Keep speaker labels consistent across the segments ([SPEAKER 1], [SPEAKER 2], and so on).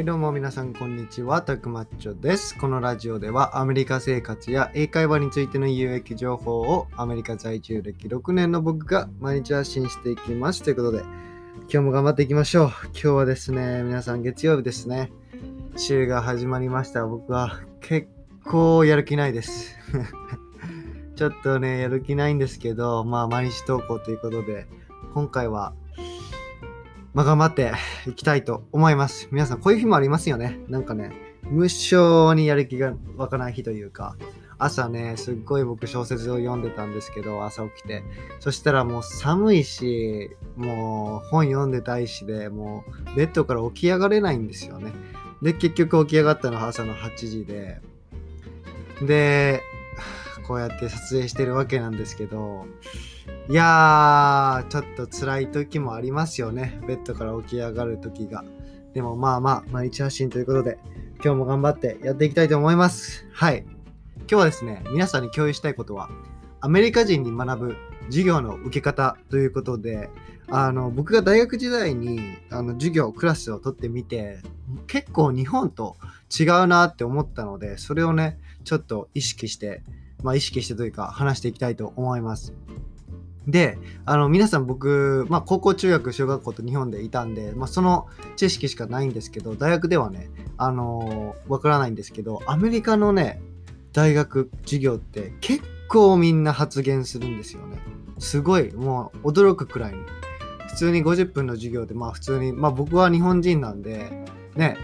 [SPEAKER 1] はいどうも皆さんこんにちは、たくまっちょです。このラジオではアメリカ生活や英会話についての有益情報をアメリカ在住歴6年の僕が毎日発信していきます。ということで、今日も頑張っていきましょう。今日はですね、皆さん月曜日ですね。週が始まりました。僕は結構やる気ないです。ちょっとね、やる気ないんですけど、まあ毎日投稿ということで、今回はまあ、頑張っていきたいと思います。皆さん、こういう日もありますよね。なんかね、無性にやる気が湧かない日というか、朝ね、すっごい僕小説を読んでたんですけど、朝起きて。そしたらもう寒いし、もう本読んでたいしで、もうベッドから起き上がれないんですよね。で、結局起き上がったのは朝の8時で、で、こうやって撮影してるわけなんですけど、いやー、ちょっと辛い時もありますよね。ベッドから起き上がる時が。でもまあまあ、毎日発信ということで、今日も頑張ってやっていきたいと思います。はい。今日はですね、皆さんに共有したいことは、アメリカ人に学ぶ授業の受け方ということで、あの、僕が大学時代に、あの、授業、クラスを取ってみて、結構日本と違うなって思ったので、それをね、ちょっと意識して、まあ意識してというか話していきたいと思います。で、あの、皆さん僕、まあ、高校、中学、小学校と日本でいたんで、まあ、その知識しかないんですけど、大学ではね、あのわからないんですけど、アメリカのね、大学授業って結構みんな発言するんですよね。すごい、もう驚くくらいに。普通に50分の授業で、まあ普通に、まあ僕は日本人なんで、ね、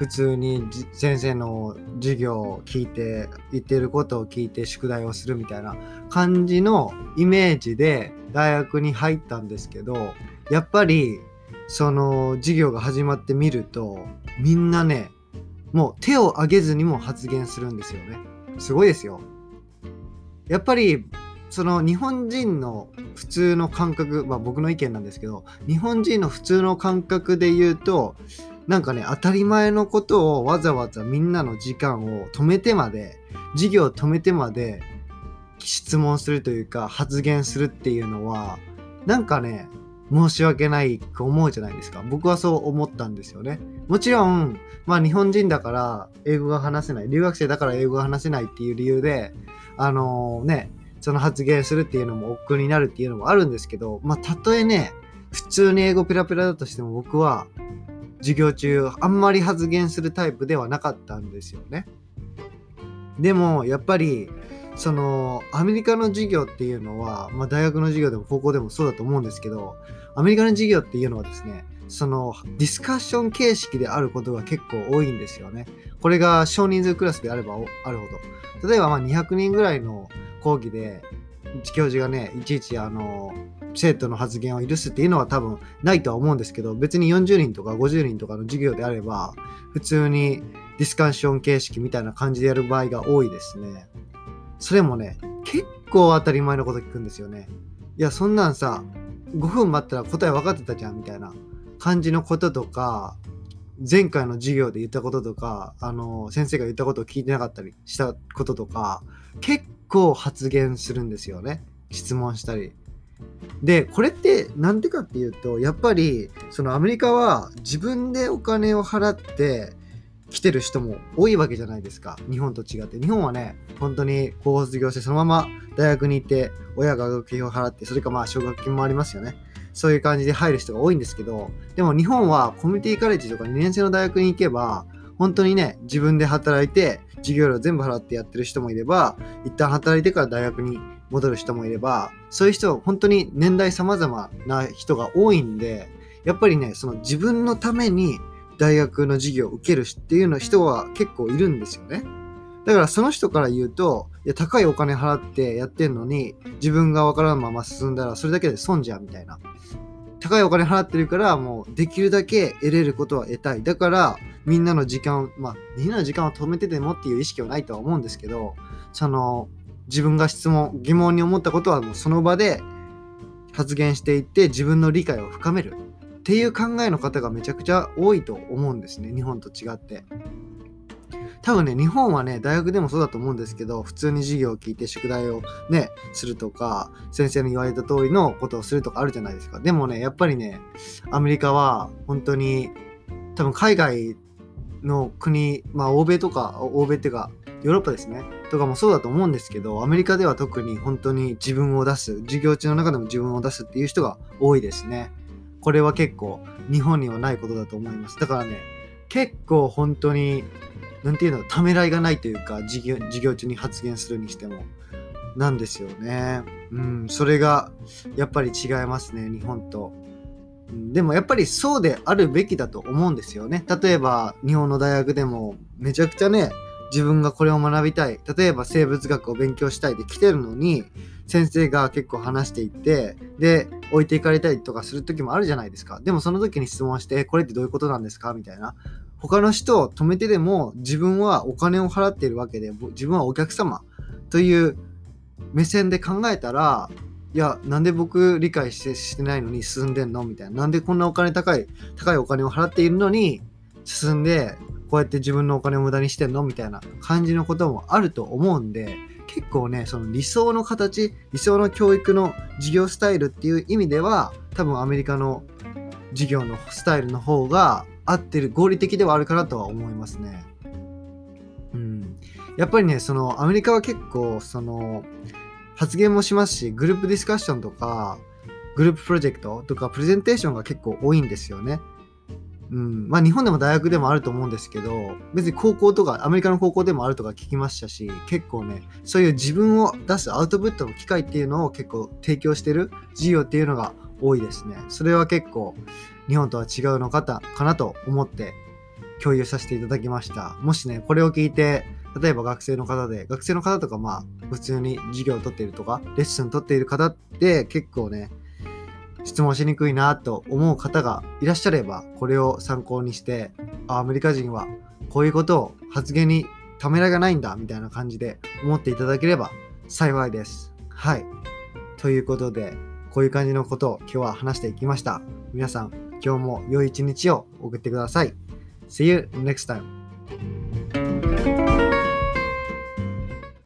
[SPEAKER 1] 普通に先生の授業を聞いて言ってることを聞いて宿題をするみたいな感じのイメージで大学に入ったんですけどやっぱりその授業が始まってみるとみんなねもう手を挙げずにも発言するんですよね。すごいですよ。やっぱりその日本人の普通の感覚まあ僕の意見なんですけど日本人の普通の感覚で言うとなんかね当たり前のことをわざわざみんなの時間を止めてまで授業を止めてまで質問するというか発言するっていうのはなんかね申し訳ないと思うじゃないですか。僕はそう思ったんですよね。もちろんまあ日本人だから英語が話せない留学生だから英語が話せないっていう理由であのねその発言するっていうのも億劫になるっていうのもあるんですけどまあたとえね普通に英語ペラペラだとしても僕は授業中あんまり発言するタイプではなかったんですよね。でもやっぱりそのアメリカの授業っていうのは、まあ、大学の授業でも高校でもそうだと思うんですけどアメリカの授業っていうのはですねそのディスカッション形式であることが結構多いんですよね。これが少人数クラスであればあるほど。例えばま200人ぐらいの講義で教授がねいちいちあの生徒の発言を許すっていうのは多分ないとは思うんですけど別に40人とか50人とかの授業であれば普通にディスカッション形式みたいな感じでやる場合が多いですね。それもね結構当たり前のこと聞くんですよね。いやそんなんさ5分待ったら答え分かってたじゃんみたいな感じのこととか前回の授業で言ったこととかあの先生が言ったことを聞いてなかったりしたこととか結構発言するんですよね質問したりでこれってなんでかっていうとやっぱりそのアメリカは自分でお金を払って来てる人も多いわけじゃないですか。日本と違って。日本はね本当に高校卒業してそのまま大学に行って親が学費を払ってそれかまあ奨学金もありますよね。そういう感じで入る人が多いんですけどでも日本はコミュニティカレッジとか2年生の大学に行けば本当にね自分で働いて授業料全部払ってやってる人もいれば一旦働いてから大学に戻る人もいればそういう人は本当に年代様々な人が多いんでやっぱりねその自分のために大学の授業を受けるっていうの人は結構いるんですよね。だからその人から言うと、いや高いお金払ってやってんのに自分がわからんまま進んだらそれだけで損じゃんみたいな。高いお金払ってるからもうできるだけ得れることは得たい。だからみんなの時間を、まあみんなの時間を止めててもっていう意識はないとは思うんですけど、その自分が質問、疑問に思ったことはもうその場で発言していって自分の理解を深めるっていう考えの方がめちゃくちゃ多いと思うんですね。日本と違って。多分ね、日本はね、大学でもそうだと思うんですけど、普通に授業を聞いて宿題をね、するとか、先生の言われた通りのことをするとかあるじゃないですか。でもね、やっぱりね、アメリカは本当に、多分海外の国、まあ欧米とか、欧米っていうか、ヨーロッパですね、とかもそうだと思うんですけど、アメリカでは特に本当に自分を出す、授業中の中でも自分を出すっていう人が多いですね。これは結構日本にはないことだと思います。だからね、結構本当に、なんていうの、ためらいがないというか、授業授業中に発言するにしても、なんですよね。うん、それがやっぱり違いますね、日本と。でもやっぱりそうであるべきだと思うんですよね。例えば日本の大学でもめちゃくちゃね、自分がこれを学びたい。例えば生物学を勉強したいで来てるのに、先生が結構話していって、で、置いていかれたりとかする時もあるじゃないですか。でもその時に質問して、これってどういうことなんですか？みたいな。他の人を止めてでも自分はお金を払っているわけで、自分はお客様という目線で考えたら、いや、なんで僕理解してしてないのに進んでんの？みたいな。なんでこんなお金高い、高いお金を払っているのに進んで、こうやって自分のお金を無駄にしてんの？みたいな感じのこともあると思うんで、結構ね、その理想の形、理想の教育の授業スタイルっていう意味では、多分アメリカの授業のスタイルの方が合ってる、合理的ではあるかなとは思いますね。うん。やっぱりね、そのアメリカは結構、その、発言もしますし、グループディスカッションとか、グループプロジェクトとか、プレゼンテーションが結構多いんですよね。うん。まあ日本でも大学でもあると思うんですけど、別に高校とか、アメリカの高校でもあるとか聞きましたし、結構ね、そういう自分を出すアウトプットの機会っていうのを結構提供してる授業っていうのが多いですね。それは結構日本とは違うのかかなと思って共有させていただきました。もしね、これを聞いて、例えば学生の方で、学生の方とかまあ普通に授業を取っているとか、レッスン取っている方って結構ね、質問しにくいなと思う方がいらっしゃれば、これを参考にして、あアメリカ人はこういうことを発言にためらいがないんだみたいな感じで思っていただければ幸いです。はい。ということで、こういう感じのことを今日は話していきました。皆さん、今日も良い一日を送ってください。See you next time.